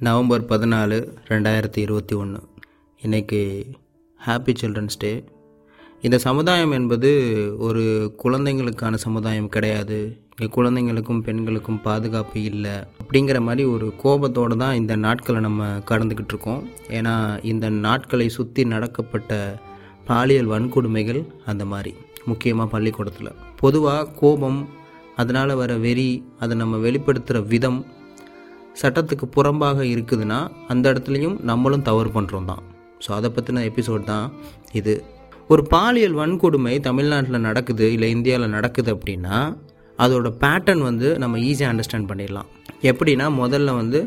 November பதினாலு ரெண்டாயிரத்தி இருபத்தி ஒன்று இன்றைக்கி ஹாப்பி சில்ட்ரன்ஸ் டே இந்த சமுதாயம் என்பது ஒரு குழந்தைங்களுக்கான சமுதாயம் கிடையாது. இங்கே குழந்தைங்களுக்கும் பெண்களுக்கும் பாதுகாப்பு இல்லை அப்படிங்கிற மாதிரி ஒரு கோபத்தோடு தான் இந்த நாட்களை நம்ம கடந்துக்கிட்டு இருக்கோம். ஏன்னா இந்த நாட்களை சுற்றி நடக்கப்பட்ட பாலியல் வன்கொடுமைகள் அந்த மாதிரி முக்கியமாக பள்ளிக்கூடத்தில். பொதுவாக கோபம் அதனால் வர வெறி அதை நம்ம வெளிப்படுத்துகிற விதம் சட்டத்துக்கு புறம்பாக இருக்குதுன்னா அந்த இடத்துலையும் நம்மளும் தவறு பண்ணுறோம் தான் ஸோ அதை பற்றின எபிசோட் தான் இது. ஒரு பாலியல் வன்கொடுமை தமிழ்நாட்டில் நடக்குது இல்லை இந்தியாவில் நடக்குது அப்படின்னா அதோட பேட்டர்ன் வந்து நம்ம ஈஸியாக அண்டர்ஸ்டாண்ட் பண்ணிடலாம். எப்படின்னா முதல்ல வந்து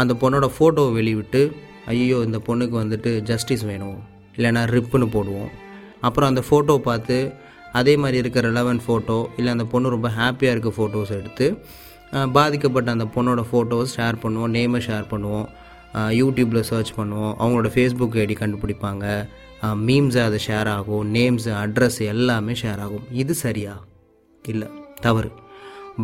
அந்த பொண்ணோட ஃபோட்டோவை வெளிவிட்டு ஐயோ இந்த பொண்ணுக்கு வந்துட்டு ஜஸ்டிஸ் வேணும் இல்லைன்னா ரிப்புன்னு போடுவோம். அப்புறம் அந்த ஃபோட்டோ பார்த்து அதே மாதிரி இருக்க ரெலவெண்ட் ஃபோட்டோ இல்லை அந்த பொண்ணு ரொம்ப ஹாப்பியாக இருக்க ஃபோட்டோஸ் எடுத்து பாதிக்கப்பட்ட அந்த பொண்ணோட ஃபோட்டோஸ் ஷேர் பண்ணுவோம் நேமை ஷேர் பண்ணுவோம் யூடியூப்பில் சர்ச் பண்ணுவோம் அவங்களோட ஃபேஸ்புக் ஐடி கண்டுபிடிப்பாங்க மீம்ஸு அது ஷேர் ஆகும் நேம்ஸு அட்ரஸ் எல்லாமே ஷேர் ஆகும். இது சரியா? இல்லை தவறு.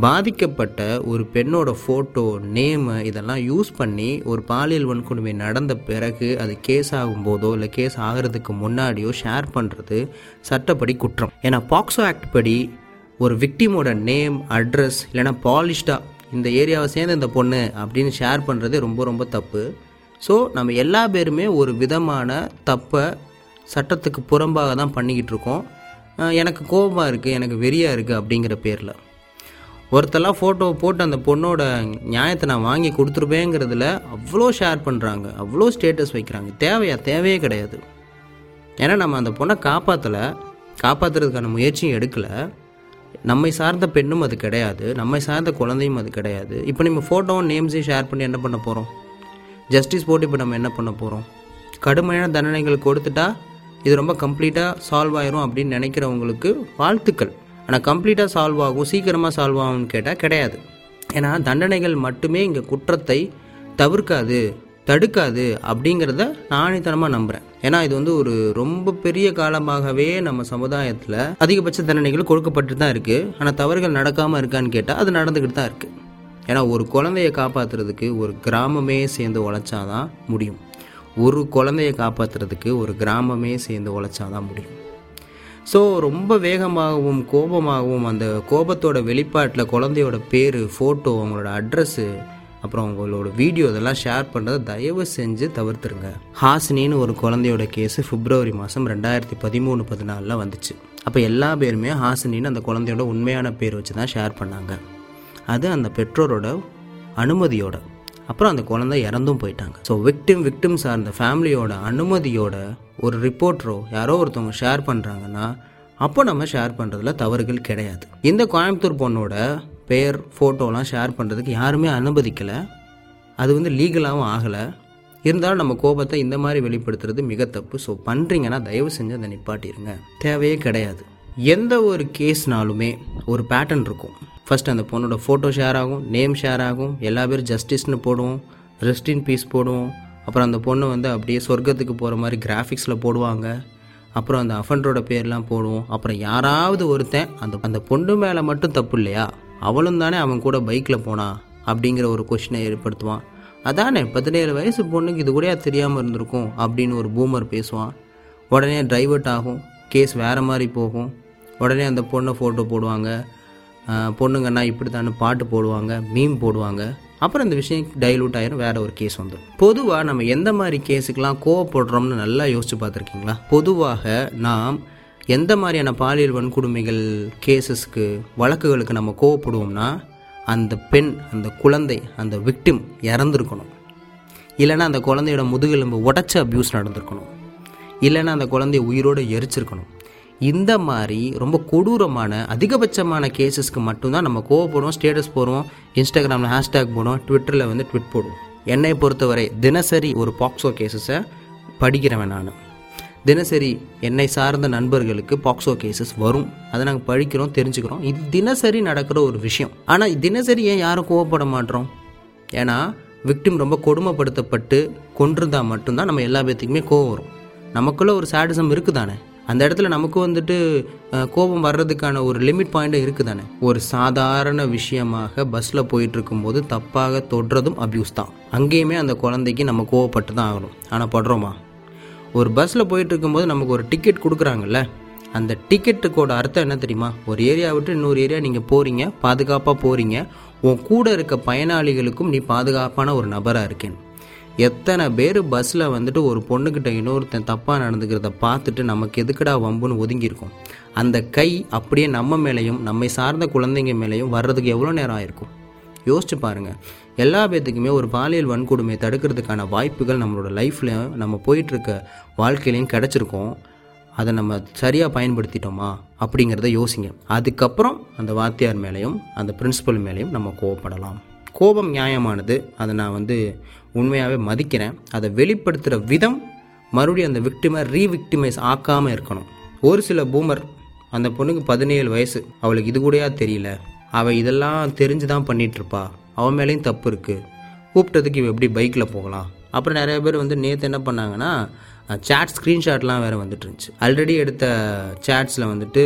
பாதிக்கப்பட்ட ஒரு பெண்ணோட ஃபோட்டோ நேமு இதெல்லாம் யூஸ் பண்ணி ஒரு பாலியல் வன்கொடுமை நடந்த பிறகு அது கேஸ் ஆகும்போதோ இல்லை கேஸ் ஆகிறதுக்கு முன்னாடியோ ஷேர் பண்ணுறது சட்டப்படி குற்றம். ஏன்னா பாக்ஸோ ஆக்ட் படி ஒரு விக்டிமோட நேம் அட்ரஸ் இல்லைன்னா பாலிஷ்டாக இந்த ஏரியாவை சேர்ந்த இந்த பொண்ணு அப்படின்னு ஷேர் பண்ணுறது ரொம்ப ரொம்ப தப்பு. ஸோ நம்ம எல்லா பேருமே ஒரு விதமான தப்பை சட்டத்துக்கு புறம்பாக தான் பண்ணிக்கிட்டு இருக்கோம். எனக்கு கோபமாக இருக்குது எனக்கு வெறியாக இருக்குது அப்படிங்கிற பேரில். ஒருத்தெல்லாம் ஃபோட்டோ போட்டு அந்த பொண்ணோட நியாயத்தை நான் வாங்கி கொடுத்துருப்பேங்கிறதுல அவ்வளோ ஷேர் பண்ணுறாங்க அவ்வளோ ஸ்டேட்டஸ் வைக்கிறாங்க. தேவையா? தேவையே கிடையாது. ஏன்னா நம்ம அந்த பொண்ணை காப்பாற்றலை காப்பாற்றுறதுக்கான முயற்சியும் எடுக்கலை. நம்மை சார்ந்த பெண்ணும் அது கிடையாது நம்மை சார்ந்த குழந்தையும் அது கிடையாது. இப்போ நம்ம ஃபோட்டோவும் நேம்ஸையும் ஷேர் பண்ணி என்ன பண்ண போகிறோம் ஜஸ்டிஸ் போட்டு இப்போ நம்ம என்ன பண்ண போகிறோம் கடுமையான தண்டனைகள் கொடுத்துட்டா இது ரொம்ப கம்ப்ளீட்டாக சால்வ் ஆயிரும் அப்படின்னு நினைக்கிறவங்களுக்கு வாழ்த்துக்கள். ஆனால் கம்ப்ளீட்டாக சால்வ் ஆகும் சீக்கிரமாக சால்வ் ஆகும்னு கேட்டால் கிடையாது. ஏன்னா தண்டனைகள் மட்டுமே இங்கே குற்றத்தை தவிர்க்காது. தடுக்காது அப்படிங்கிறத நாணித்தனமாக ஆணித்தனமாக நம்புகிறேன் ஏன்னா இது வந்து ஒரு ரொம்ப பெரிய காலமாகவே நம்ம சமுதாயத்தில் அதிகபட்ச தண்டனைகள் கொடுக்கப்பட்டு தான் இருக்குது ஆனால் தவறுகள் நடக்காமல் இருக்கான்னு கேட்டால் அது நடந்துக்கிட்டு தான் இருக்குது ஏன்னா ஒரு குழந்தைய காப்பாற்றுறதுக்கு ஒரு கிராமமே சேர்ந்து உழைச்சாதான் முடியும். ஒரு குழந்தைய காப்பாற்றுறதுக்கு ஒரு கிராமமே சேர்ந்து உழைச்சாதான் முடியும். ஸோ ரொம்ப வேகமாகவும் கோபமாகவும் அந்த கோபத்தோட வெளிப்பாட்டில் குழந்தையோட பேர் ஃபோட்டோ அவங்களோட அட்ரஸ்ஸு அப்புறம் அவங்களோட வீடியோ இதெல்லாம் ஷேர் பண்ணுறதை தயவு செஞ்சு தவிர்த்துருங்க. ஹாசினின்னு ஒரு குழந்தையோட கேஸு பிப்ரவரி மாதம் ரெண்டாயிரத்தி பதிமூணு பதினாலில் வந்துச்சு. அப்போ எல்லா பேருமே ஹாசினின்னு அந்த குழந்தையோட உண்மையான பேர் வச்சு தான் ஷேர் பண்ணாங்க. அது அந்த பெற்றோரோட அனுமதியோட. அப்புறம் அந்த குழந்தை இறந்தும் போயிட்டாங்க. ஸோ விக்டிம் விக்டிம் சார்ந்த ஃபேமிலியோட அனுமதியோட ஒரு ரிப்போர்ட்டரோ யாரோ ஒருத்தவங்க ஷேர் பண்ணுறாங்கன்னா அப்போ நம்ம ஷேர் பண்ணுறதுல தவறுகள் கிடையாது. இந்த கோயம்புத்தூர் பொண்ணோட பெயர் ஃபோட்டோலாம் ஷேர் பண்ணுறதுக்கு யாருமே அனுமதிக்கலை. அது வந்து லீகலாகவும் ஆகலை. இருந்தாலும் நம்ம கோபத்தை இந்த மாதிரி வெளிப்படுத்துறது மிக தப்பு. ஸோ பண்ணுறீங்கன்னா தயவு செஞ்சு அதை நிப்பாட்டிடுங்க தேவையே கிடையாது. எந்த ஒரு கேஸ்னாலுமே ஒரு பேட்டர்ன் இருக்கும். ஃபஸ்ட் அந்த பொண்ணோட ஃபோட்டோ ஷேர் ஆகும் நேம் ஷேர் ஆகும் எல்லா பேரும் ஜஸ்டிஸ்னு போடுவோம் ரெஸ்ட் இன் பீஸ் போடுவோம். அப்புறம் அந்த பொண்ணு வந்து அப்படியே சொர்க்கத்துக்கு போகிற மாதிரி கிராஃபிக்ஸில் போடுவாங்க. அப்புறம் அந்த அஃபண்டரோட பேர்லாம் போடுவோம். அப்புறம் யாராவது ஒருத்தன் அந்த அந்த பொண்ணு மேலே மட்டும் தப்பு இல்லையா? அவளும் தானே அவன் கூட பைக்கில் போனா? அப்படிங்கிற ஒரு கொஷினை ஏற்படுத்துவான். அதானே பதினேழு வயசு பொண்ணுக்கு இது கூட தெரியாமல் இருந்திருக்கும் அப்படின்னு ஒரு பூமர் பேசுவான். உடனே டைவர்ட் ஆகும் கேஸ் வேறு மாதிரி போகும். உடனே அந்த பொண்ணை ஃபோட்டோ போடுவாங்க. பொண்ணுங்கன்னா இப்படி தானே பாட்டு போடுவாங்க மீம் போடுவாங்க. அப்புறம் இந்த விஷயம் டைலூட் ஆயிரும் வேற ஒரு கேஸ் வந்துடும் பொதுவாக நம்ம எந்த மாதிரி கேஸுக்கெல்லாம் கோவப்படுறோம்னு நல்லா யோசிச்சு பார்த்துருக்கீங்களா? பொதுவாக நாம் எந்த மாதிரியான பாலியல் வன்கொடுமைகள் கேசஸ்க்கு வழக்குகளுக்கு நம்ம கோவப்படுவோம்னா அந்த பெண் அந்த குழந்தை அந்த விக்டிம் இறந்துருக்கணும். இல்லைன்னா அந்த குழந்தையோட முதுகெலும்பு உடச்ச அப்யூஸ் நடந்திருக்கணும். இல்லைன்னா அந்த குழந்தைய உயிரோடு எரிச்சிருக்கணும். இந்த மாதிரி ரொம்ப கொடூரமான அதிகபட்சமான கேசஸ்க்கு மட்டும்தான் நம்ம கோவப்படுவோம் ஸ்டேட்டஸ் போடுவோம் இன்ஸ்டாகிராமில் ஹேஷ்டேக் போடுவோம் ட்விட்டரில் வந்து ட்விட் போடுவோம். என்னை பொறுத்தவரை தினசரி ஒரு பாக்ஸோ கேசஸை படிக்கிறவன் நான். தினசரி என்னை சார்ந்த நண்பர்களுக்கு பாக்ஸோ கேசஸ் வரும். அதை நாங்கள் படிக்கிறோம் தெரிஞ்சுக்கிறோம். இது தினசரி நடக்கிற ஒரு விஷயம். ஆனால் தினசரி ஏன் யாரும் கோவப்பட மாட்டோம்? ஏன்னா விக்டிம் ரொம்ப கொடுமைப்படுத்தப்பட்டு கொண்டிருந்தால் மட்டும்தான் நம்ம எல்லா பேர்த்துக்குமே கோவம் வரும். நமக்குள்ளே ஒரு சாடிசம் இருக்குதானே? அந்த இடத்துல நமக்கு வந்துட்டு கோபம் வர்றதுக்கான ஒரு லிமிட் பாயிண்ட்டும் இருக்குது தானே ஒரு சாதாரண விஷயமாக பஸ்ஸில் போயிட்டு இருக்கும்போது தப்பாக தொடுறதும் அப்யூஸ் தான். அங்கேயுமே அந்த குழந்தைக்கு நம்ம கோவப்பட்டு தான் ஆகணும். ஆனால் படுறோமா? ஒரு பஸ்ஸில் போயிட்டு இருக்கும்போது நமக்கு ஒரு டிக்கெட் கொடுக்குறாங்கல்ல அந்த டிக்கெட்டுக்கோட அர்த்தம் என்ன தெரியுமா? ஒரு ஏரியா விட்டு இன்னொரு ஏரியா நீங்கள் போகிறீங்க பாதுகாப்பாக போகிறீங்க உன் கூட இருக்க பயனாளிகளுக்கும் நீ பாதுகாப்பான ஒரு நபராக இருக்கேன். எத்தனை பேர் பஸ்ஸில் வந்துட்டு ஒரு பொண்ணுக்கிட்ட இன்னொருத்தன் தப்பாக நடந்துக்கிறத பார்த்துட்டு நமக்கு எதுக்குடா வம்புன்னு ஒதுங்கியிருக்கோம்? அந்த கை அப்படியே நம்ம மேலேயும் நம்மை சார்ந்த குழந்தைங்க மேலேயும் வர்றதுக்கு எவ்வளோ நேரம் ஆயிருக்கும்? யோசிச்சு பாருங்கள் எல்லா பேத்துக்குமே ஒரு பாலியல் வன்கொடுமையை தடுக்கிறதுக்கான வாய்ப்புகள் நம்மளோட லைஃப்பில் நம்ம போயிட்டுருக்க வாழ்க்கையிலையும் கிடச்சிருக்கோம். அதை நம்ம சரியாக பயன்படுத்திட்டோமா? அப்படிங்கிறத யோசிங்க. அதுக்கப்புறம் அந்த வாத்தியார் மேலேயும் அந்த பிரின்சிபல் மேலேயும் நம்ம கோவப்படலாம். கோபம் நியாயமானது. அதை நான் வந்து உண்மையாகவே மதிக்கிறேன். அதை வெளிப்படுத்துகிற விதம் மறுபடியும் அந்த விக்டிமை ரீவிக்டிமைஸ் ஆக்காமல் இருக்கணும். ஒரு சில பூமர் அந்த பொண்ணுக்கு பதினேழு வயசு. அவளுக்கு இது கூடயா தெரியல. அவள் இதெல்லாம் தெரிஞ்சு தான் பண்ணிகிட்ருப்பா அவன் மேலேயும் தப்பு இருக்குது கூப்பிட்டதுக்கு இவன் எப்படி பைக்கில் போகலாம்? அப்புறம் நிறைய பேர் வந்து நேற்று என்ன பண்ணாங்கன்னா சேட் ஸ்க்ரீன்ஷாட்லாம் வேறு வந்துட்டு இருந்துச்சு ஆல்ரெடி எடுத்த சேட்ஸில் வந்துட்டு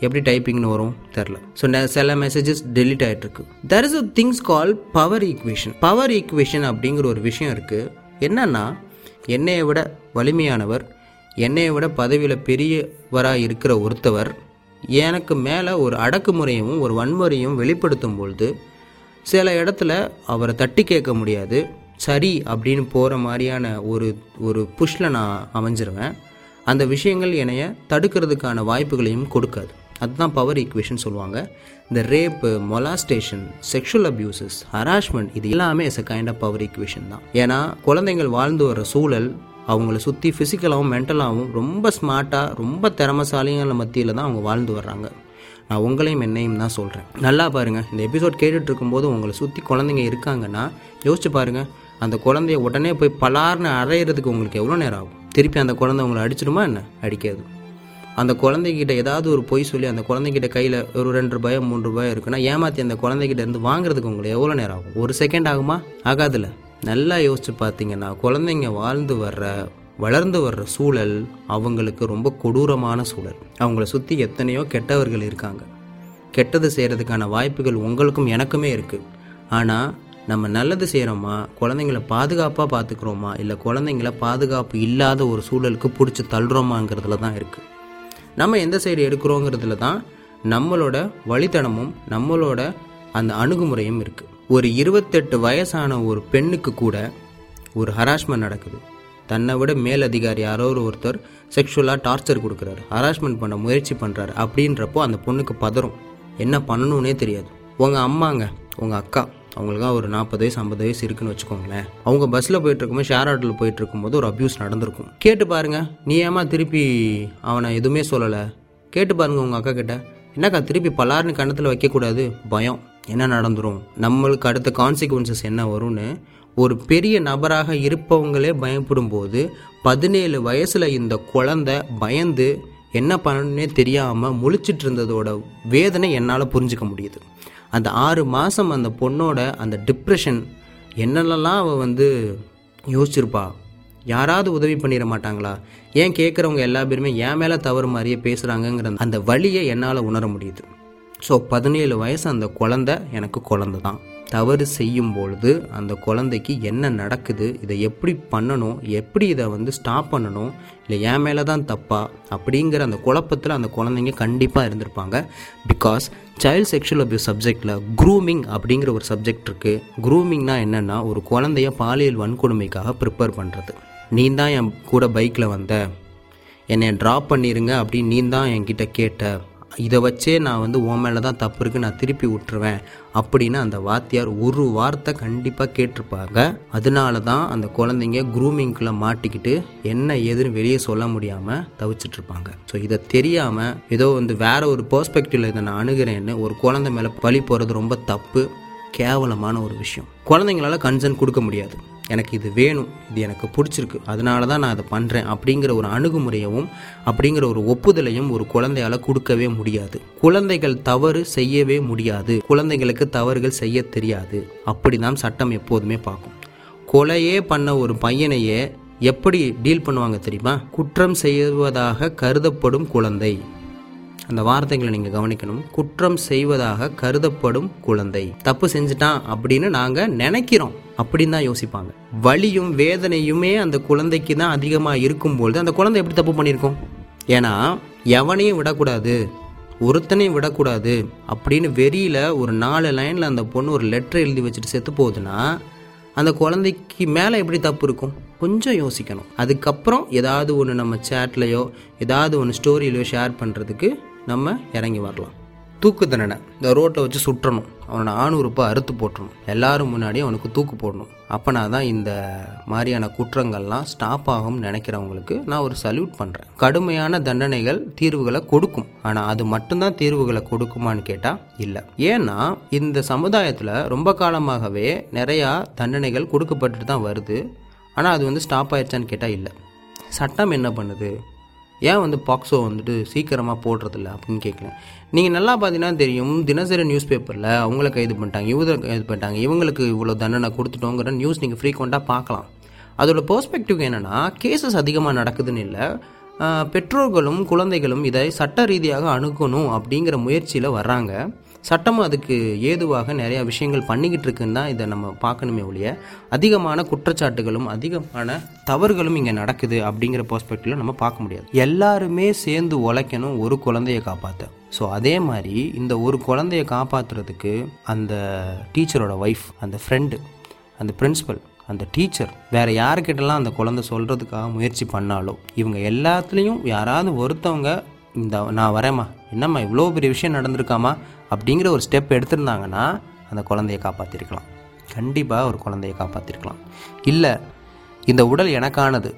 எப்படி டைப்பிங்னு வரும் தெரில ஸோ சில மெசேஜஸ் டெலிட் ஆகிட்டுருக்கு there is a things call power equation power equation அப்படிங்கிற ஒரு விஷயம் இருக்குது என்னன்னா என்னையை விட வலிமையானவர் என்னையை விட பதவியில் பெரியவராக இருக்கிற ஒருத்தவர் எனக்கு மேலே ஒரு அடக்குமுறையும் ஒரு வன்முறையும் வெளிப்படுத்தும் பொழுது சில இடத்துல அவரை தட்டி கேட்க முடியாது. சரி அப்படின்னு போகிற மாதிரியான ஒரு ஒரு புஷ்ல நான் அமைஞ்சிருவேன். அந்த விஷயங்கள் என்னைய தடுக்கிறதுக்கான வாய்ப்புகளையும் கொடுக்காது. அதுதான் பவர் ஈக்குவேஷன் சொல்லுவாங்க. இந்த rape molestation sexual abuses harassment இது எல்லாமே is a kind of power equation தான். ஏன்னா குழந்தைங்கள் வாழ்ந்து வர சூழல் அவங்கள சுற்றி ஃபிசிக்கலாகவும் மென்டலாகவும் ரொம்ப ஸ்மார்ட்டாக ரொம்ப திறமசாலிகள் மத்தியில் தான் அவங்க வாழ்ந்து வர்றாங்க. நான் உங்களையும் என்னையும் தான் சொல்கிறேன் நல்லா பாருங்கள் இந்த எபிசோட் கேட்டுட்டு இருக்கும்போது உங்களை சுற்றி குழந்தைங்க இருக்காங்கன்னா யோசிச்சு பாருங்கள் அந்த குழந்தைய உடனே போய் பலார்னு அரையிறதுக்கு உங்களுக்கு எவ்வளோ நேரம் ஆகும்? திருப்பி அந்த குழந்தை உங்களை அடிச்சிடுமா என்ன? அடிக்காது. அந்த குழந்தைகிட்ட ஏதாவது ஒரு பொய் சொல்லி அந்த குழந்தைகிட்ட கையில் ஒரு ரெண்டு ரூபாயோ மூணு ரூபாயோ இருக்குன்னா ஏமாற்றி அந்த குழந்தைகிட்ட இருந்து வாங்குறதுக்கு உங்களுக்கு எவ்வளோ நேரம் ஆகும்? ஒரு செகண்ட் ஆகுமா? ஆகாதுல்ல நல்லா யோசிச்சு பார்த்தீங்கன்னா குழந்தைங்க வாழ்ந்து வர்ற வளர்ந்து வர்ற சூழல் அவங்களுக்கு ரொம்ப கொடூரமான சூழல். அவங்கள சுற்றி எத்தனையோ கெட்டவர்கள் இருக்காங்க. கெட்டது செய்கிறதுக்கான வாய்ப்புகள் உங்களுக்கும் எனக்குமே இருக்குது ஆனால் நம்ம நல்லது செய்கிறோமா குழந்தைங்கள பாதுகாப்பாக பார்த்துக்கிறோமா இல்லை குழந்தைங்கள பாதுகாப்பு இல்லாத ஒரு சூழலுக்கு பிடிச்சி தள்ளுறோமாங்கிறதுல தான் இருக்குது நம்ம எந்த சைடு எடுக்கிறோங்கிறதுல தான் நம்மளோட வழித்தனமும் நம்மளோட அந்த அணுகுமுறையும் இருக்குது ஒரு இருபத்தெட்டு வயசான ஒரு பெண்ணுக்கு கூட ஒரு ஹராஸ்மெண்ட் நடக்குது. தன்னை விட மேல் அதிகாரி யாரோ ஒரு ஒருத்தர் செக்ஷுவலாக டார்ச்சர் கொடுக்குறாரு. ஹராஸ்மெண்ட் பண்ண முயற்சி பண்ணுறாரு அப்படின்றப்போ அந்த பொண்ணுக்கு பதறும். என்ன பண்ணணும்னே தெரியாது. உங்கள் அம்மாங்க உங்கள் அக்கா அவங்களுக்காக ஒரு நாற்பது வயசு ஐம்பது வயசு இருக்குன்னு வச்சுக்கோங்களேன். அவங்க பஸ்ஸில் போயிட்டு இருக்கும்போது ஷேர் ஆட்டோவில் போயிட்டு இருக்கும்போது ஒரு அப்யூஸ் நடந்திருக்கும். கேட்டு பாருங்க. நீ ஏமா திருப்பி அவனை எதுவுமே சொல்லலை? கேட்டு பாருங்க உங்கள் அக்கா கிட்ட. என்னக்கா திருப்பி பலார்னு கண்ணத்தில் வைக்கக்கூடாது? பயம். என்ன நடந்துரும்? நம்மளுக்கு அடுத்த கான்சிக்வன்சஸ் என்ன வரும்னு ஒரு பெரிய நபராக இருப்பவங்களே பயப்படும் போது பதினேழு வயசில் இந்த குழந்தை பயந்து என்ன பண்ணணுன்னே தெரியாமல் முழிச்சிட்டு இருந்ததோட வேதனை என்னால் புரிஞ்சுக்க முடியுது. அந்த ஆறு மாதம் அந்த பொண்ணோட அந்த டிப்ரெஷன் என்னென்னலாம் அவள் வந்து யோசிச்சிருப்பா? யாராவது உதவி பண்ணிட மாட்டாங்களா? ஏன் கேட்குறவங்க எல்லா பேருமே என் மேலே தவறு மாதிரியே பேசுகிறாங்கங்கிற அந்த வழியை என்னால் உணர முடியுது. ஸோ பதினேழு வயசு அந்த குழந்தை எனக்கு குழந்த தான் தவறு செய்யும் பொழுது அந்த குழந்தைக்கு என்ன நடக்குது இதை எப்படி பண்ணணும் எப்படி இதை வந்து ஸ்டாப் பண்ணணும் இல்லை என் மேலே தான் தப்பா அப்படிங்கிற அந்த குழப்பத்தில் அந்த குழந்தைங்க கண்டிப்பாக இருந்திருப்பாங்க. பிகாஸ் சைல்டு செக்ஷுவல் அபியூஸ் சப்ஜெக்டில் க்ரூமிங் அப்படிங்கிற ஒரு சப்ஜெக்ட் இருக்குது க்ரூமிங்னா என்னென்னா ஒரு குழந்தைய பாலியல் வன்கொடுமைக்காக ப்ரிப்பேர் பண்ணுறது நீ தான் என் கூட பைக்கில் வந்த. என்னை ட்ராப் பண்ணிடுங்க அப்படின்னு நீ தான் என்கிட்ட கேட்ட. இதை வச்சே நான் வந்து உன் மேலே தான் தப்பு இருக்கு நான் திருப்பி விட்டுருவேன் அப்படின்னு அந்த வாத்தியார் ஒரு வார்த்தை கண்டிப்பாக கேட்டிருப்பாங்க. அதனால தான் அந்த குழந்தைங்க குரூமிங்குள்ளே மாட்டிக்கிட்டு என்ன ஏதுன்னு வெளியே சொல்ல முடியாமல் தவிச்சிட்ருப்பாங்க ஸோ இதை தெரியாமல் ஏதோ வந்து வேற ஒரு பர்ஸ்பெக்டிவில் இதை நான் அணுகிறேன்னு ஒரு குழந்தை மேலே பழி போகிறது ரொம்ப தப்பு கேவலமான ஒரு விஷயம். குழந்தைங்களால கன்சர்ன் கொடுக்க முடியாது. எனக்கு இது வேணும் இது எனக்கு பிடிச்சிருக்கு அதனால தான் நான் அதை பண்ணுறேன் அப்படிங்கிற ஒரு அணுகுமுறையவும் அப்படிங்கிற ஒரு ஒப்புதலையும் ஒரு குழந்தையால் கொடுக்கவே முடியாது. குழந்தைகள் தவறு செய்யவே முடியாது. குழந்தைகளுக்கு தவறுகள் செய்ய தெரியாது. அப்படி தான் சட்டம் எப்போதுமே பார்க்கும். கொலையே பண்ண ஒரு பையனையே எப்படி டீல் பண்ணுவாங்க தெரியுமா? குற்றம் செய்வதாக கருதப்படும் குழந்தை. அந்த வார்த்தைகளை நீங்கள் கவனிக்கணும். குற்றம் செய்வதாக கருதப்படும் குழந்தை. தப்பு செஞ்சுட்டான் அப்படின்னு நாங்கள் நினைக்கிறோம். அப்படின்னு தான் யோசிப்பாங்க. வலியும் வேதனையுமே அந்த குழந்தைக்கு தான் அதிகமாக இருக்கும்பொழுது அந்த குழந்தை எப்படி தப்பு பண்ணியிருக்கோம்? ஏன்னா எவனையும் விடக்கூடாது ஒருத்தனையும் விடக்கூடாது அப்படின்னு வெறியில் ஒரு நாலு லைனில் அந்த பொண்ணு ஒரு லெட்டர் எழுதி வச்சுட்டு செத்து போகுதுன்னா அந்த குழந்தைக்கு மேலே எப்படி தப்பு இருக்கும்? கொஞ்சம் யோசிக்கணும். அதுக்கப்புறம் ஏதாவது ஒன்று நம்ம சேட்லேயோ ஏதாவது ஒன்று ஸ்டோரியிலையோ ஷேர் பண்ணுறதுக்கு நம்ம இறங்கி வரலாம். தூக்கு தண்டனை. இந்த ரோட்டை வச்சு சுற்றணும். அவனோட ஆணுறுப்பை அறுத்து போட்டணும் எல்லாரும் முன்னாடி அவனுக்கு தூக்கு போடணும். அப்போனா தான் இந்த மாதிரியான குற்றங்கள்லாம் ஸ்டாப் ஆகும்னு நினைக்கிறவங்களுக்கு நான் ஒரு சல்யூட் பண்ணுறேன் கடுமையான தண்டனைகள் தீர்வுகளை கொடுக்கும். ஆனால் அது மட்டும்தான் தீர்வுகளை கொடுக்குமான்னு கேட்டால் இல்லை. ஏன்னா இந்த சமுதாயத்தில் ரொம்ப காலமாகவே நிறையா தண்டனைகள் கொடுக்கப்பட்டுட்டு தான் வருது. ஆனால் அது வந்து ஸ்டாப் ஆயிடுச்சான்னு கேட்டால் இல்லை. சட்டம் என்ன பண்ணுது? ஏன் வந்து பாக்ஸோ வந்துட்டு சீக்கிரமாக போடுறதில்ல அப்படின்னு கேட்குறேன். நீங்கள் நல்லா பார்த்தீங்கன்னா தெரியும் தினசரி நியூஸ் பேப்பரில் அவங்கள கைது பண்ணிட்டாங்க இவங்க கைது பண்ணிட்டாங்க இவங்களுக்கு இவ்வளோ தண்டனை கொடுத்துட்டோங்கிற நியூஸ் நீங்கள் ஃப்ரீக்வெண்ட்டாக பார்க்கலாம். அதோட பெர்ஸ்பெக்டிவ் என்னென்னா கேசஸ் அதிகமாக நடக்குதுன்னு இல்லை பெற்றோர்களும் குழந்தைகளும் இதை சட்ட ரீதியாக அணுகணும் அப்படிங்கிற முயற்சியில் வர்றாங்க. சட்டமும் அதுக்கு ஏதுவாக நிறையா விஷயங்கள் பண்ணிக்கிட்டு இருக்குன்னு தான் இதை நம்ம பார்க்கணுமே ஒழிய அதிகமான குற்றச்சாட்டுகளும் அதிகமான தவறுகளும் இங்கே நடக்குது அப்படிங்கிற பெர்ஸ்பெக்டிவில் நம்ம பார்க்க முடியாது. எல்லாருமே சேர்ந்து உழைக்கணும் ஒரு குழந்தைய காப்பாற்ற ஸோ அதே மாதிரி இந்த ஒரு குழந்தைய காப்பாற்றுறதுக்கு அந்த டீச்சரோட ஒய்ஃப் அந்த ஃப்ரெண்டு அந்த பிரின்ஸிபல் அந்த டீச்சர் வேற யாருக்கிட்டலாம் அந்த குழந்தை சொல்கிறதுக்காக முயற்சி பண்ணாலும் இவங்க எல்லாத்துலேயும் யாராவது ஒருத்தவங்க இந்த நான் வரேம்மா என்னம்மா இவ்வளோ பெரிய விஷயம் நடந்திருக்காமா அப்படிங்கிற ஒரு ஸ்டெப் எடுத்திருந்தாங்கன்னா அந்த குழந்தைய காப்பாற்றிருக்கலாம் கண்டிப்பாக ஒரு குழந்தைய காப்பாற்றிருக்கலாம் இல்லை இந்த உடல் எனக்கானது.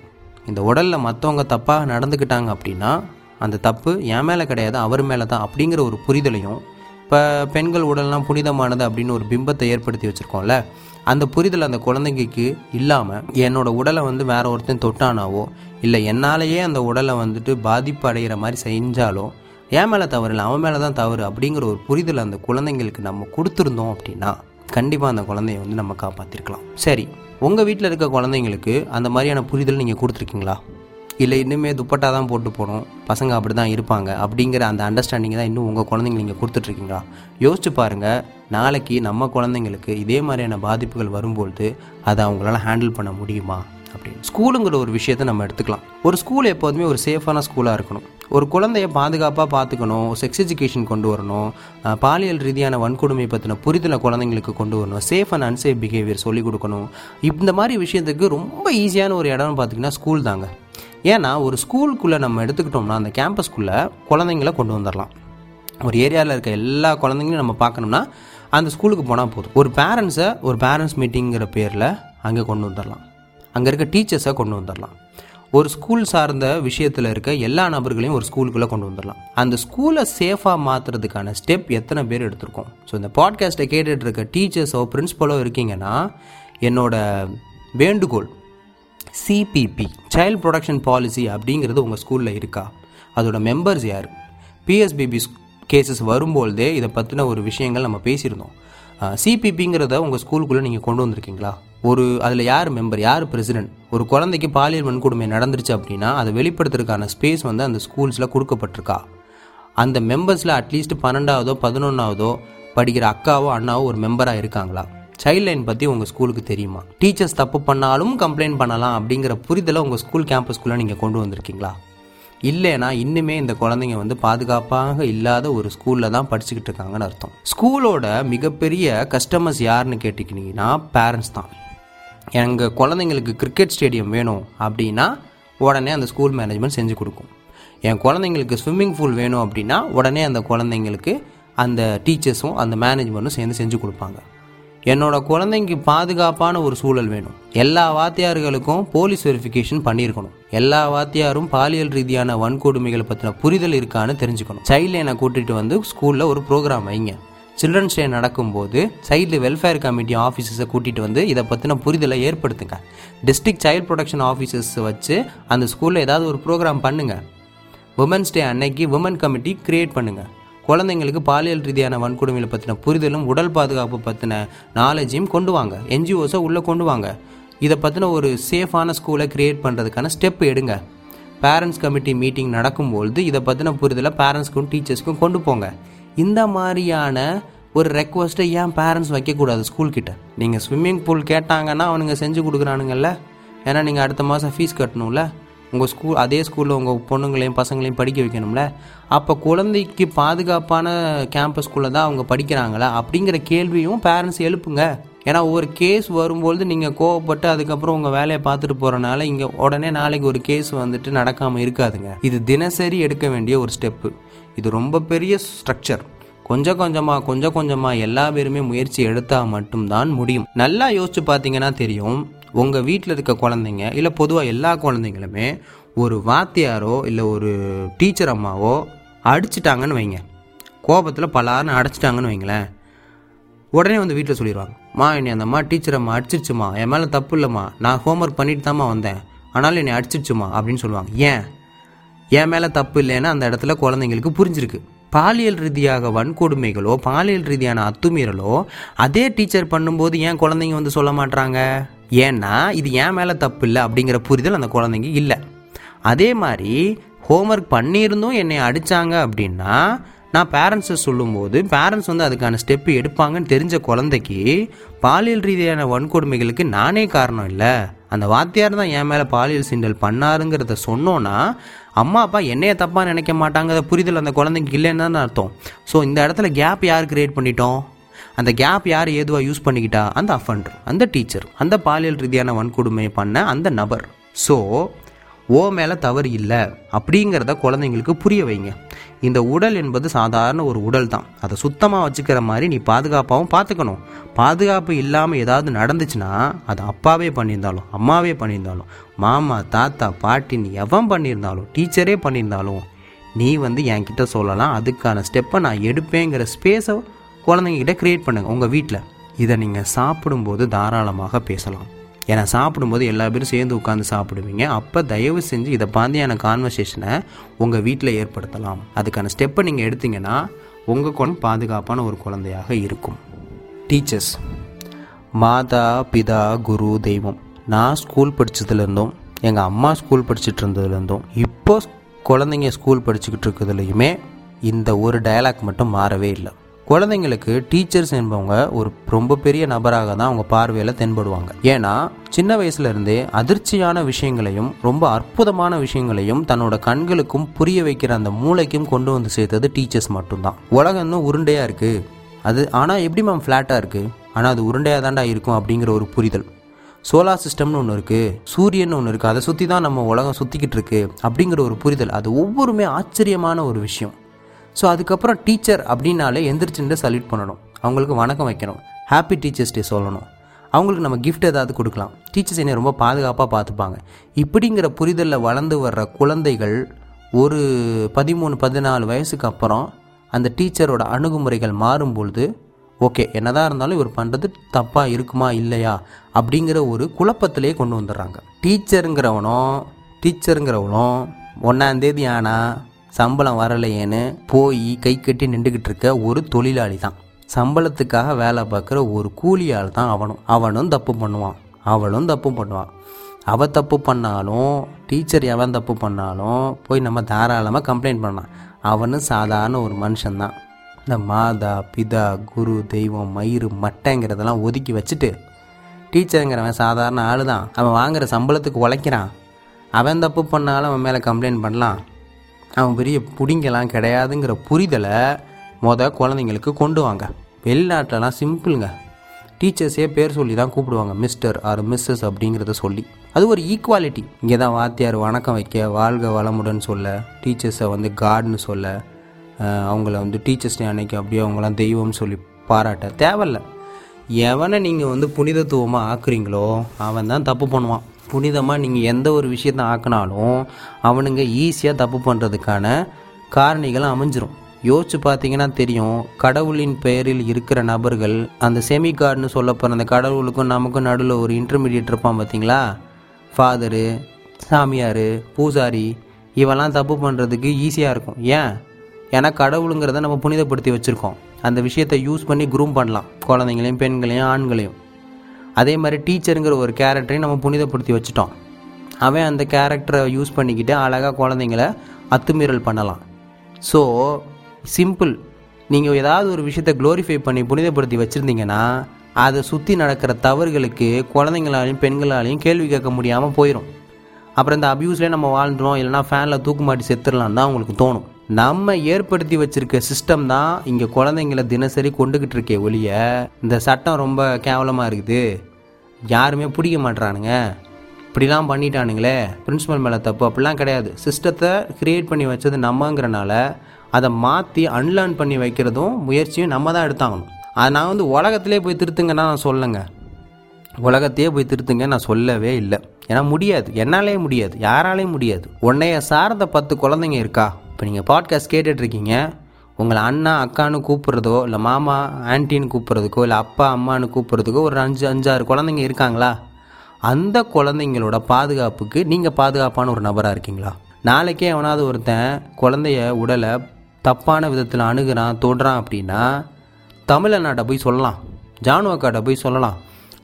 இந்த உடலில் மற்றவங்க தப்பாக நடந்துக்கிட்டாங்க அப்படின்னா அந்த தப்பு என் மேலே கிடையாது அவர் மேலே தான் அப்படிங்கிற ஒரு புரிதலையும் இப்போ பெண்கள் உடல்லாம் புனிதமானது அப்படின்னு ஒரு பிம்பத்தை ஏற்படுத்தி வச்சுருக்கோம்ல அந்த புரிதல் அந்த குழந்தைங்களுக்கு இல்லாமல் என்னோட உடலை வந்து வேற ஒருத்தன் தொட்டானாவோ இல்லை என்னாலேயே அந்த உடலை வந்துட்டு பாதிப்பு அடைகிற மாதிரி செஞ்சாலோ என் மேலே தவறு இல்லை அவன் மேலே தான் தவறு அப்படிங்கிற ஒரு புரிதல் அந்த குழந்தைங்களுக்கு நம்ம கொடுத்துருந்தோம் அப்படின்னா கண்டிப்பாக அந்த குழந்தைய வந்து நம்ம காப்பாற்றிருக்கலாம் சரி உங்கள் வீட்டில் இருக்க குழந்தைங்களுக்கு அந்த மாதிரியான புரிதல் நீங்கள் கொடுத்துருக்கீங்களா? இல்லை இன்னுமே துப்பட்டா தான் போட்டு போகணும் பசங்க அப்படி தான் இருப்பாங்க அப்படிங்கிற அந்த அண்டர்ஸ்டாண்டிங் தான் இன்னும் உங்கள் குழந்தைங்க நீங்கள் கொடுத்துட்ருக்கீங்களா? யோசிச்சு பாருங்கள் நாளைக்கு நம்ம குழந்தைங்களுக்கு இதே மாதிரியான பாதிப்புகள் வரும்பொழுது அதை அவங்களால ஹேண்டில் பண்ண முடியுமா? அப்படின்னு. ஸ்கூலுங்கிற ஒரு விஷயத்த நம்ம எடுத்துக்கலாம். ஒரு ஸ்கூல் எப்போதுமே ஒரு சேஃபான ஸ்கூலாக இருக்கணும். ஒரு குழந்தைய பாதுகாப்பாக பார்த்துக்கணும் செக்ஸ் எஜுகேஷன் கொண்டு வரணும் பாலியல் ரீதியான வன்கொடுமை பற்றின புரிதலை குழந்தைங்களுக்கு கொண்டு வரணும் சேஃப் அண்ட் அன்சேஃப் பிஹேவியர் சொல்லிக் கொடுக்கணும். இந்த மாதிரி விஷயத்துக்கு ரொம்ப ஈஸியான ஒரு இடம்னு பார்த்தீங்கன்னா ஸ்கூல் தாங்க. ஏன்னா ஒரு ஸ்கூலுக்குள்ளே நம்ம எடுத்துக்கிட்டோம்னா அந்த கேம்பஸ்க்குள்ளே குழந்தைங்கள கொண்டு வந்துடலாம். ஒரு ஏரியாவில் இருக்க எல்லா குழந்தைங்களையும் நம்ம பார்க்கணும்னா அந்த ஸ்கூலுக்கு போனால் போதும். ஒரு பேரண்ட்ஸை ஒரு பேரண்ட்ஸ் மீட்டிங்கிற பேரில் அங்கே கொண்டு வந்துடலாம். அங்கே இருக்க டீச்சர்ஸை கொண்டு வந்துடலாம். ஒரு ஸ்கூல் சார்ந்த விஷயத்தில் இருக்க எல்லா நபர்களையும் ஒரு ஸ்கூலுக்குள்ளே கொண்டு வந்துடலாம். அந்த ஸ்கூலை சேஃபாக மாற்றுறதுக்கான ஸ்டெப் எத்தனை பேர் எடுத்திருக்கோம்? ஸோ இந்த பாட்காஸ்ட்டை கேட்டுட்டு இருக்க டீச்சர்ஸோ பிரின்ஸிபலோ இருக்கீங்கன்னா என்னோட வேண்டுகோள் சிபிபி சைல்ட் ப்ரொடக்ஷன் பாலிசி அப்படிங்கிறது உங்கள் ஸ்கூலில் இருக்கா? அதோட மெம்பர்ஸ் யார்? பிஎஸ்பிபி கேசஸ் வரும்பொழுதே இதை பற்றின ஒரு விஷயங்கள் நம்ம பேசியிருந்தோம். சிபிபிங்கிறத உங்கள் ஸ்கூலுக்குள்ளே நீங்கள் கொண்டு வந்திருக்கீங்களா? ஒரு அதில் யார் மெம்பர் யார் பிரசிடென்ட் ஒரு குழந்தைக்கு பாலியல் வன்கொடுமை நடந்துருச்சு அப்படின்னா அதை வெளிப்படுத்துறதுக்கான ஸ்பேஸ் வந்து அந்த ஸ்கூல்ஸில் கொடுக்கப்பட்டிருக்கா. அந்த மெம்பர்ஸில் அட்லீஸ்ட் பன்னெண்டாவதோ பதினொன்றாவதோ படிக்கிற அக்காவோ அண்ணாவோ ஒரு மெம்பராக இருக்காங்களா? சைல்ட் லைன் பற்றி உங்கள் ஸ்கூலுக்கு தெரியுமா? டீச்சர்ஸ் தப்பு பண்ணாலும் கம்ப்ளைண்ட் பண்ணலாம் அப்படிங்கிற புரிதலை உங்கள் ஸ்கூல் கேம்பஸ்குள்ளே நீங்கள் கொண்டு வந்திருக்கீங்களா? இல்லைனா இன்னுமே இந்த குழந்தைங்க வந்து பாதுகாப்பாக இல்லாத ஒரு ஸ்கூலில் தான் படிச்சுக்கிட்டு இருக்காங்கன்னு அர்த்தம். ஸ்கூலோட மிகப்பெரிய கஸ்டமர்ஸ் யாருன்னு கேட்டுக்கிட்டீங்கன்னா பேரண்ட்ஸ் தான். எங்கள் குழந்தைங்களுக்கு கிரிக்கெட் ஸ்டேடியம் வேணும் அப்படின்னா உடனே அந்த ஸ்கூல் மேனேஜ்மெண்ட் செஞ்சு கொடுக்கும். என் குழந்தைங்களுக்கு ஸ்விம்மிங் பூல் வேணும் அப்படின்னா உடனே அந்த குழந்தைங்களுக்கு அந்த டீச்சர்ஸும் அந்த மேனேஜ்மெண்ட்டும் சேர்ந்து செஞ்சு கொடுப்பாங்க. என்னோட குழந்தைங்க பாதுகாப்பான ஒரு சூழல் வேணும். எல்லா வாத்தியார்களுக்கும் போலீஸ் வெரிஃபிகேஷன் பண்ணியிருக்கணும். எல்லா வாத்தியாரும் பாலியல் ரீதியான வன்கொடுமைகளை பற்றின புரிதல் இருக்கான்னு தெரிஞ்சுக்கணும். சைல்டு என்னை கூட்டிகிட்டு வந்து ஸ்கூலில் ஒரு ப்ரோக்ராம் வைங்க. சில்ட்ரன்ஸ் டே நடக்கும்போது சைல்டு வெல்ஃபேர் கமிட்டி ஆஃபீஸர்ஸை கூட்டிகிட்டு வந்து இதை பற்றின புரிதலை ஏற்படுத்துங்க. டிஸ்ட்ரிக்ட் சைல்ட் ப்ரொடக்ஷன் ஆஃபீஸர்ஸ் வச்சு அந்த ஸ்கூலில் ஏதாவது ஒரு ப்ரோக்ராம் பண்ணுங்கள் உமன்ஸ் டே அன்னைக்கு உமன் கமிட்டி க்ரியேட் பண்ணுங்கள் குழந்தைங்களுக்கு பாலியல் ரீதியான வன்கொடுமைகளை பற்றின புரிதலும் உடல் பாதுகாப்பு பற்றின நாலேஜையும் கொண்டு வாங்க. என்ஜிஓஸை உள்ளே கொண்டு வாங்க. இதை பற்றின ஒரு சேஃபான ஸ்கூலை க்ரியேட் பண்ணுறதுக்கான ஸ்டெப் எடுங்க. பேரண்ட்ஸ் கமிட்டி மீட்டிங் நடக்கும்பொழுது இதை பற்றின புரிதலை பேரண்ட்ஸ்க்கும் டீச்சர்ஸ்க்கும் கொண்டு போங்க. இந்த மாதிரியான ஒரு ரெக்வஸ்ட்டை ஏன் பேரண்ட்ஸ் வைக்கக்கூடாது ஸ்கூல்கிட்ட நீங்கள் ஸ்விம்மிங் பூல் கேட்டாங்கன்னா அவனுங்க செஞ்சு கொடுக்குறானுங்கல்ல? ஏன்னா நீங்கள் அடுத்த மாதம் ஃபீஸ் கட்டணும்ல? உங்கள் ஸ்கூல் அதே ஸ்கூலில் உங்கள் பொண்ணுங்களையும் பசங்களையும் படிக்க வைக்கணும்ல? அப்போ குழந்தைக்கு பாதுகாப்பான கேம்பஸ்குள்ளே தான் அவங்க படிக்கிறாங்களா? அப்படிங்கிற கேள்வியும் பேரண்ட்ஸ் எழுப்புங்க. ஏன்னா ஒரு கேஸ் வரும்பொழுது நீங்கள் கோவப்பட்டு அதுக்கப்புறம் உங்கள் வேலையை பார்த்துட்டு போகிறனால இங்கே உடனே நாளைக்கு ஒரு கேஸ் வந்துட்டு நடக்காமல் இருக்காதுங்க. இது தினசரி எடுக்க வேண்டிய ஒரு ஸ்டெப்பு இது ரொம்ப பெரிய ஸ்ட்ரக்சர் கொஞ்சம் கொஞ்சமாக கொஞ்சம் கொஞ்சமாக எல்லா பேருமே முயற்சி எடுத்தால் மட்டும்தான் முடியும். நல்லா யோசிச்சு பார்த்தீங்கன்னா தெரியும் உங்கள் வீட்டில் இருக்க குழந்தைங்க இல்லை பொதுவாக எல்லா குழந்தைங்களுமே ஒரு வாத்தியாரோ இல்லை ஒரு டீச்சர் அம்மாவோ அடிச்சிட்டாங்கன்னு வைங்க. கோபத்தில் பலாருன்னு அடைச்சிட்டாங்கன்னு வைங்களேன். உடனே வந்து வீட்டில் சொல்லிடுவாங்க மா என்னை அந்த அம்மா டீச்சர் அம்மா அடிச்சிருச்சுமா. என் மேலே தப்பு இல்லைம்மா. நான் ஹோம்ஒர்க் பண்ணிட்டு தாம்மா வந்தேன். ஆனாலும் என்னை அடிச்சிருச்சுமா. அப்படின்னு சொல்லுவாங்க. ஏன்? என் மேலே தப்பு இல்லைன்னா அந்த இடத்துல குழந்தைங்களுக்கு புரிஞ்சிருக்கு. பாலியல் ரீதியாக வன்கொடுமைகளோ பாலியல் ரீதியான அத்துமீறலோ அதே டீச்சர் பண்ணும்போது ஏன் குழந்தைங்க வந்து சொல்ல மாட்றாங்க? ஏன்னா இது ஏன் மேலே தப்பு இல்லை அப்படிங்கிற புரிதல் அந்த குழந்தைங்க இல்லை. அதே மாதிரி ஹோம்ஒர்க் பண்ணியிருந்தும் என்னை அடித்தாங்க அப்படின்னா நான் பேரண்ட்ஸை சொல்லும்போது பேரண்ட்ஸ் வந்து அதுக்கான ஸ்டெப்பு எடுப்பாங்கன்னு தெரிஞ்ச குழந்தைக்கு பாலியல் ரீதியான வன்கொடுமைகளுக்கு நானே காரணம் இல்லை. அந்த வாத்தியார் தான் என் மேலே பாலியல் சிண்டல் பண்ணாருங்கிறத சொன்னோன்னா அம்மா அப்பா என்னைய தப்பாக நினைக்க மாட்டாங்கிற புரிதல் அந்த குழந்தைக்கு இல்லைன்னு தான் அர்த்தம். ஸோ இந்த இடத்துல கேப் யார் கிரியேட் பண்ணிட்டோம்? அந்த கேப் யார் ஏதுவாக யூஸ் பண்ணிக்கிட்டா? அந்த அஃபண்டர் அந்த டீச்சர் அந்த பாலியல் ரீதியான வன்கொடுமை பண்ண அந்த நபர். ஸோ ஓ மேலே தவறு இல்லை அப்படிங்கிறத குழந்தைங்களுக்கு புரிய வைங்க. இந்த உடல் என்பது சாதாரண ஒரு உடல் தான். அதை சுத்தமாக வச்சுக்கிற மாதிரி நீ பாதுகாப்பாகவும் பார்த்துக்கணும். பாதுகாப்பு இல்லாமல் ஏதாவது நடந்துச்சுன்னா அது அப்பாவே பண்ணியிருந்தாலும் அம்மாவே பண்ணியிருந்தாலும் மாமா தாத்தா பாட்டின்னு எவன் பண்ணியிருந்தாலும் டீச்சரே பண்ணியிருந்தாலும் நீ வந்து என்கிட்ட சொல்லலாம் அதுக்கான ஸ்டெப்பை நான் எடுப்பேங்கிற ஸ்பேஸை குழந்தைங்கக்கிட்ட க்ரியேட் பண்ணுங்கள் உங்கள் வீட்டில் இதை நீங்கள் சாப்பிடும்போது தாராளமாக பேசலாம். ஏன்னா சாப்பிடும்போது எல்லா பேரும் சேர்ந்து உட்காந்து சாப்பிடுவீங்க. அப்போ தயவு செஞ்சு இதை பாந்தியான கான்வர்சேஷனை உங்கள் வீட்டில் ஏற்படுத்தலாம். அதுக்கான ஸ்டெப்பை நீங்கள் எடுத்தீங்கன்னா உங்கள் குழந்தை பாதுகாப்பான ஒரு குழந்தையாக இருக்கும். டீச்சர்ஸ் மாதா பிதா குரு தெய்வம். நான் ஸ்கூல் படித்ததுலேருந்தும் எங்கள் அம்மா ஸ்கூல் படிச்சுட்டு இருந்ததுலேருந்தும் இப்போ குழந்தைங்க ஸ்கூல் படிச்சுக்கிட்டு இருக்கிறதுலையுமே இந்த ஒரு டயலாக் மட்டும் மாறவே இல்லை. குழந்தைங்களுக்கு டீச்சர்ஸ் என்பவங்க ஒரு ரொம்ப பெரிய நபராக தான் அவங்க பார்வையில் தென்படுவாங்க. ஏன்னா சின்ன வயசுல இருந்தே அதிர்ச்சியான விஷயங்களையும் ரொம்ப அற்புதமான விஷயங்களையும் தன்னோட கண்களுக்கும் புரிய வைக்கிற அந்த மூளைக்கும் கொண்டு வந்து சேர்த்தது டீச்சர்ஸ் மட்டும்தான். உலகம் இன்னும் உருண்டையா இருக்கு. அது ஆனால் எப்படி மேம் ஃப்ளாட்டாக இருக்குது ஆனால் அது உருண்டையாக தாண்டா இருக்கும் அப்படிங்கிற ஒரு புரிதல். சோலார் சிஸ்டம்னு ஒன்று இருக்குது சூரியன் ஒன்று இருக்குது அதை சுற்றி தான் நம்ம உலகம் சுற்றிக்கிட்டு இருக்கு அப்படிங்கிற ஒரு புரிதல். அது ஒவ்வொருமே ஆச்சரியமான ஒரு விஷயம். ஸோ அதுக்கப்புறம் டீச்சர் அப்படின்னாலே எந்திரிச்சுட்டு சல்யூட் பண்ணணும். அவங்களுக்கு வணக்கம் வைக்கணும். ஹாப்பி டீச்சர்ஸ் டே சொல்லணும். அவங்களுக்கு நம்ம கிஃப்ட் ஏதாவது கொடுக்கலாம். டீச்சர்ஸ் என்னை ரொம்ப பாதுகாப்பாக பார்த்துப்பாங்க. இப்படிங்கிற புரிதலில் வளர்ந்து வர்ற குழந்தைகள் ஒரு பதிமூணு பதினாலு வயசுக்கு அப்புறம் அந்த டீச்சரோட அணுகுமுறைகள் மாறும்பொழுது ஓகே என்னதான் இருந்தாலும் இவர் பண்ணுறது தப்பாக இருக்குமா இல்லையா? அப்படிங்கிற ஒரு குழப்பத்திலே கொண்டு வந்துடுறாங்க. டீச்சருங்கிறவனும் டீச்சருங்கிறவனும் ஒன்றாந்தேதி ஆனால் சம்பளம் வரலையேன்னு போய் கை கட்டி நின்றுக்கிட்டு இருக்க ஒரு தொழிலாளி தான் சம்பளத்துக்காக வேலை பார்க்குற ஒரு கூலியால் தான் அவனும் அவனும் தப்பு பண்ணுவான் அவளும் தப்பு பண்ணுவான். அவள் தப்பு பண்ணாலும் டீச்சர் எவன் தப்பு பண்ணாலும் போய் நம்ம தாராளமாக கம்ப்ளைண்ட் பண்ணான் அவனும் சாதாரண ஒரு மனுஷன்தான். இந்த மாதா பிதா குரு தெய்வம் மயிறு மட்டைங்கிறதெல்லாம் ஒதுக்கி வச்சுட்டு டீச்சருங்கிறவன் சாதாரண ஆளு தான் அவன் வாங்குற சம்பளத்துக்கு உழைக்கிறான். அவன் தப்பு பண்ணாலும் அவன் மேலே கம்ப்ளைண்ட் பண்ணலாம். அவன் பெரிய புடிங்கெல்லாம் கிடையாதுங்கிற புரிதலை மொத குழந்தைங்களுக்கு கொண்டு வாங்க. வெளிநாட்டிலலாம் சிம்பிளுங்க. டீச்சர்ஸே பேர் சொல்லி தான் கூப்பிடுவாங்க. மிஸ்டர் ஆர் மிஸ்ஸஸ் அப்படிங்கிறத சொல்லி. அது ஒரு ஈக்குவாலிட்டி இங்கே தான் வாத்தியார் வணக்கம் வைக்க வாழ்க வளமுடன் சொல்ல டீச்சர்ஸை வந்து காட்னு சொல்ல அவங்கள வந்து டீச்சர்ஸ் டே அன்னைக்கு அப்படியே அவங்களாம் தெய்வம்னு சொல்லி பாராட்ட தேவையில்ல. எவனை நீங்கள் வந்து புனிதத்துவமாக ஆக்குறீங்களோ அவன் தான் தப்பு பண்ணுவான். புனிதமாக நீங்கள் எந்த ஒரு விஷயத்தை ஆக்குனாலும் அவனுங்க ஈஸியாக தப்பு பண்ணுறதுக்கான காரணிகள் அமைஞ்சிரும். யோசிச்சு பார்த்தீங்கன்னா தெரியும் கடவுளின் பெயரில் இருக்கிற நபர்கள் அந்த செமி கார்டுன்னு சொல்லப்போகிற அந்த கடவுளுக்கும் நமக்கும் நடுவில் ஒரு இன்டர்மீடியட் இருப்பான் பார்த்தீங்களா ஃபாதரு சாமியார் பூசாரி இவெல்லாம் தப்பு பண்ணுறதுக்கு ஈஸியாக இருக்கும். ஏன்? ஏன்னா கடவுளுங்கிறத நம்ம புனிதப்படுத்தி வச்சுருக்கோம். அந்த விஷயத்தை யூஸ் பண்ணி குரூம் பண்ணலாம். குழந்தைங்களையும் பெண்களையும் ஆண்களையும். அதே மாதிரி டீச்சருங்கிற ஒரு கேரக்டரையும் நம்ம புனிதப்படுத்தி வச்சுட்டோம். அவன் அந்த கேரக்டரை யூஸ் பண்ணிக்கிட்டு அழகாக குழந்தைங்கள அத்துமீறல் பண்ணலாம். ஸோ சிம்பிள் நீங்கள் ஏதாவது ஒரு விஷயத்தை க்ளோரிஃபை பண்ணி புனிதப்படுத்தி வச்சுருந்தீங்கன்னா அதை சுற்றி நடக்கிற தவறுகளுக்கு குழந்தைங்களாலையும் பெண்களாலையும் கேள்வி கேட்க முடியாமல் போயிடும் அப்புறம் இந்த அப்யூஸ்லேயே நம்ம வாழ்ந்துடும் இல்லைனா ஃபேனில் தூக்கு மாட்டி செத்துடலாம் தான் உங்களுக்கு தோணும். நம்ம ஏற்படுத்தி வச்சிருக்க சிஸ்டம் தான் இங்கே குழந்தைங்கள தினசரி கொண்டுக்கிட்டு இருக்கே ஒழிய இந்த சட்டம் ரொம்ப கேவலமாக இருக்குது. யாருமே பிடிக்க மாட்றானுங்க. இப்படிலாம் பண்ணிட்டானுங்களே. பிரின்ஸிபல் மேலே தப்பு அப்படிலாம் கிடையாது. சிஸ்டத்தை க்ரியேட் பண்ணி வச்சது நம்மங்கிறனால அதை மாற்றி அன்லேர்ன் பண்ணி வைக்கிறதும் முயற்சியும் நம்ம தான் எடுத்தாகணும். அதை நான் வந்து உலகத்திலே போய் திருத்துங்கன்னா நான் சொல்லுங்க உலகத்தையே போய் திருத்துங்க நான் சொல்லவே இல்லை. ஏன்னா முடியாது. என்னாலே முடியாது. யாராலையும் முடியாது. உன்னைய சார்ந்த பத்து குழந்தைங்க இருக்கா? இப்போ நீங்கள் பாட்காஸ்ட் கேட்டுட்ருக்கீங்க உங்களை அண்ணா அக்கான்னு கூப்பிட்றதோ இல்லை மாமா ஆன்ட்டின்னு கூப்பிட்றதுக்கோ இல்லை அப்பா அம்மானு கூப்பிட்றதுக்கோ ஒரு அஞ்சு அஞ்சாறு குழந்தைங்க இருக்காங்களா? அந்த குழந்தைங்களோட பாதுகாப்புக்கு நீங்கள் பாதுகாப்பான ஒரு நபராக இருக்கீங்களா? நாளைக்கே எவனாவது ஒருத்தன் குழந்தைய உடலை தப்பான விதத்தில் அணுகிறான் தொடுறான் அப்படின்னா தமிழநாட்டை போய் சொல்லலாம் ஜானு அக்காட்ட போய் சொல்லலாம்.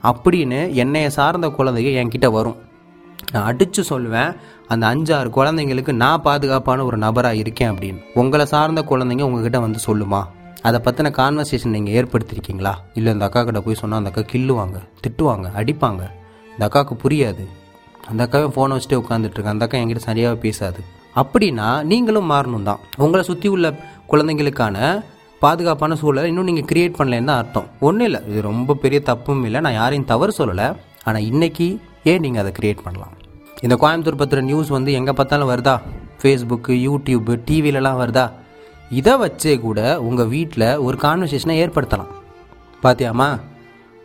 அப்படின்னு என்னை சார்ந்த குழந்தைங்க என்கிட்ட வரும். நான் அடித்து சொல்லுவேன் அந்த அஞ்சாறு குழந்தைங்களுக்கு நான் பாதுகாப்பான ஒரு நபராக இருக்கேன் அப்படின்னு. உங்களை சார்ந்த குழந்தைங்க உங்ககிட்ட வந்து சொல்லுமா? அதை பற்றின கான்வர்சேஷன் நீங்கள் ஏற்படுத்தியிருக்கீங்களா இல்லை இந்த அக்கா கிட்ட போய் சொன்னால் அந்த அக்கா கில்லுவாங்க திட்டுவாங்க அடிப்பாங்க? இந்த அக்காவுக்கு புரியாது. அந்த அக்காவே ஃபோனை வச்சுட்டே உட்காந்துட்ருக்கேன் அந்த அக்கா என்கிட்ட சரியாக பேசாது. அப்படின்னா நீங்களும் மாறணும் தான். உங்களை சுற்றி உள்ள குழந்தைங்களுக்கான பாதுகாப்பான சூழலை இன்னும் நீங்கள் கிரியேட் பண்ணலன்னு தான் அர்த்தம். ஒன்றும் இல்லை இது ரொம்ப பெரிய தப்பும் இல்லை நான் யாரையும் தவறு சொல்லலை. ஆனால் இன்றைக்கி ஏன் நீங்கள் அதை க்ரியேட் பண்ணலாம்? இந்த கோயம்புத்தூர் பத்திர நியூஸ் வந்து எங்கே பார்த்தாலும் வருதா? ஃபேஸ்புக்கு யூடியூப்பு டிவிலலாம் வருதா? இதை வச்சே கூட உங்கள் வீட்டில் ஒரு கான்வர்சேஷனை ஏற்படுத்தலாம். பார்த்தியாமா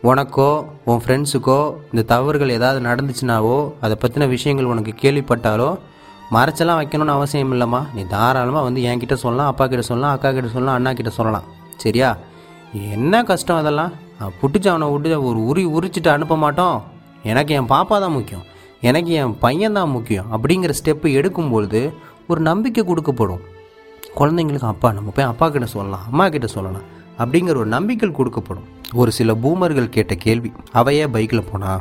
உனக்கோ உன் ஃப்ரெண்ட்ஸுக்கோ இந்த தவறுகள் ஏதாவது நடந்துச்சுனாவோ அதை பற்றின விஷயங்கள் உனக்கு கேள்விப்பட்டாலோ மறைச்செல்லாம் வைக்கணும்னு அவசியம் இல்லைம்மா. நீ தாராளமாக வந்து என்கிட்ட சொல்லலாம் அப்பா கிட்ட சொல்லலாம் அக்கா கிட்ட சொல்லலாம் அண்ணா கிட்ட சொல்லலாம். சரியா? என்ன கஷ்டம் அதெல்லாம்? பிடிச்ச அவனை விட்டு ஒரு உரி உரிச்சிட்டு அனுப்ப மாட்டோம். எனக்கு என் பாப்பா தான் முக்கியம். எனக்கு என் பையன் தான் முக்கியம். அப்படிங்கிற ஸ்டெப்பு எடுக்கும்பொழுது ஒரு நம்பிக்கை கொடுக்கப்படும். குழந்தைங்களுக்கு அப்பா நம்ம போய் அப்பா கிட்ட சொல்லலாம் அம்மா கிட்ட சொல்லலாம் அப்படிங்கிற ஒரு நம்பிக்கை கொடுக்கப்படும். ஒரு சில பூமர்கள் கேட்ட கேள்வி அவையே பைக்கில் போனா?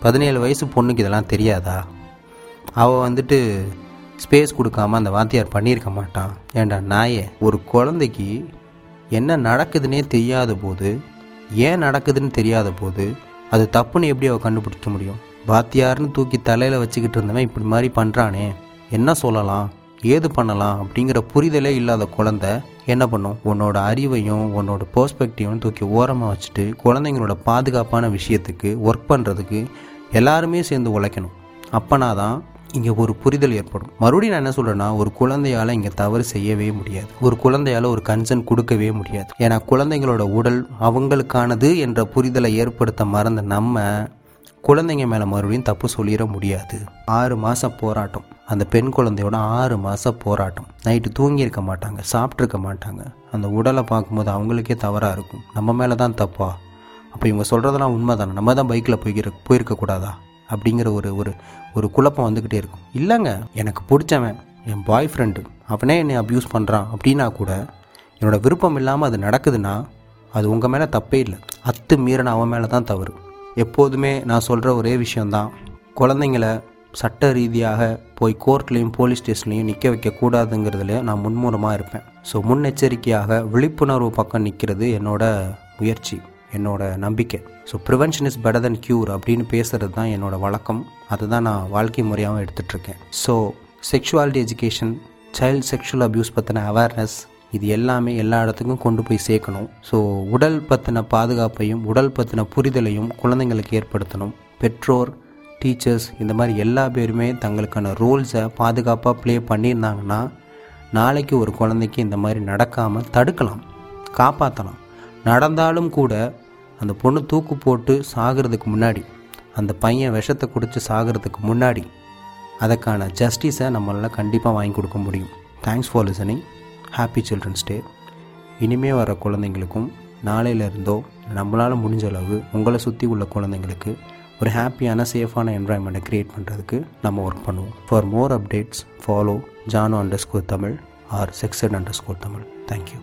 பதினேழு வயசு பொண்ணுக்கு இதெல்லாம் தெரியாதா? அவள் வந்துட்டு ஸ்பேஸ் கொடுக்காம அந்த வாத்தியார் பண்ணியிருக்க மாட்டான். ஏண்டா நாயே ஒரு குழந்தைக்கு என்ன நடக்குதுன்னே தெரியாத போது ஏன் நடக்குதுன்னு தெரியாத போது அது தப்புன்னு எப்படி அவள் கண்டுபிடிக்க முடியும்? வாத்தியார்னு தூக்கி தலையில் வச்சுக்கிட்டு இருந்தவன் இப்படி மாதிரி பண்ணுறானே என்ன சொல்லலாம்? ஏது பண்ணலாம்? அப்படிங்கிற புரிதலே இல்லாத குழந்த என்ன பண்ணும்? உன்னோட அறிவையும் உன்னோட பெர்ஸ்பெக்டிவும் தூக்கி ஓரமாக வச்சுட்டு குழந்தைங்களோட பாதுகாப்பான விஷயத்துக்கு ஒர்க் பண்ணுறதுக்கு எல்லாருமே சேர்ந்து உழைக்கணும். அப்பனா தான் இங்கே ஒரு புரிதல் ஏற்படும். மறுபடியும் நான் என்ன சொல்கிறேன்னா ஒரு குழந்தையால் இங்கே தவறு செய்யவே முடியாது. ஒரு குழந்தையால் ஒரு கன்சர்ன் கொடுக்கவே முடியாது. ஏன்னா குழந்தைங்களோட உடல் அவங்களுக்கானது என்ற புரிதலை ஏற்படுத்த மறந்த நம்ம குழந்தைங்க மேலே மறுபடியும் தப்பு சொல்லிட முடியாது. ஆறு மாதம் போராட்டம். அந்த பெண் குழந்தையோட ஆறு மாதம் போராட்டம். நைட்டு தூங்கியிருக்க மாட்டாங்க சாப்பிட்ருக்க மாட்டாங்க. அந்த உடலை பார்க்கும்போது அவங்களுக்கே தவறாக இருக்கும். நம்ம மேலே தான் தப்பா? அப்போ இவங்க சொல்கிறதெல்லாம் உண்மை தானே நம்ம தான் பைக்கில் போய்க்கிற போயிருக்கக்கூடாதா? அப்படிங்கிற ஒரு ஒரு ஒரு குழப்பம் வந்துக்கிட்டே இருக்கும். இல்லைங்க எனக்கு பிடிச்சவன் என் பாய் ஃப்ரெண்டு அவனே என்னை அப்யூஸ் பண்ணுறான் அப்படின்னா கூட என்னோடய விருப்பம் இல்லாமல் அது நடக்குதுன்னா அது உங்கள் மேலே தப்பே இல்லை. அத்து மீறின அவன் மேலே தான் தவறு. எப்போதுமே நான் சொல்கிற ஒரே விஷயந்தான் குழந்தைங்கள சட்ட ரீதியாக போய் கோர்ட்லேயும் போலீஸ் ஸ்டேஷன்லேயும் நிற்க வைக்கக்கூடாதுங்கிறதுல நான் முன்முறமாக இருப்பேன். ஸோ முன்னெச்சரிக்கையாக விழிப்புணர்வு பக்கம் நிற்கிறது என்னோட முயற்சி. என்னோட நம்பிக்கை. So prevention is better then cure அப்படின்னு பேசுகிறது தான் என்னோட வழக்கம். அதை தான் நான் வாழ்க்கை முறையாகவும் எடுத்துகிட்ருக்கேன் so sexuality education child sexual abuse பற்றின அவேர்னஸ் இது எல்லாமே எல்லா இடத்துக்கும் கொண்டு போய் சேர்க்கணும். ஸோ உடல் பற்றின பாதுகாப்பையும் உடல் பற்றின புரிதலையும் குழந்தைங்களுக்கு ஏற்படுத்தணும். பெற்றோர் டீச்சர்ஸ் இந்த மாதிரி எல்லா பேருமே தங்களுக்கான ரோல்ஸை பாதுகாப்பாக ப்ளே பண்ணியிருந்தாங்கன்னா நாளைக்கு ஒரு குழந்தைக்கு இந்த மாதிரி நடக்காமல் தடுக்கலாம் காப்பாற்றலாம் நடந்தாலும் கூட அந்த பொண்ணு தூக்கு போட்டு சாகிறதுக்கு முன்னாடி அந்த பையன் விஷத்தை குடித்து சாகிறதுக்கு முன்னாடி அதற்கான ஜஸ்டிஸை நம்மளால் கண்டிப்பாக வாங்கி கொடுக்க முடியும். Thanks for listening happy children's day இனிமே வர குழந்தைங்களுக்கும் நாளையில இருந்தோ நம்மளால் முடிஞ்ச அளவு உங்களை சுற்றி உள்ள குழந்தைங்களுக்கு ஒரு ஹாப்பியான சேஃபான என்வாயன்மெண்ட்டை க்ரியேட் பண்ணுறதுக்கு நம்ம ஒர்க் பண்ணுவோம். For more updates follow Jano underscore Tamil or sexed underscore Tamil thank you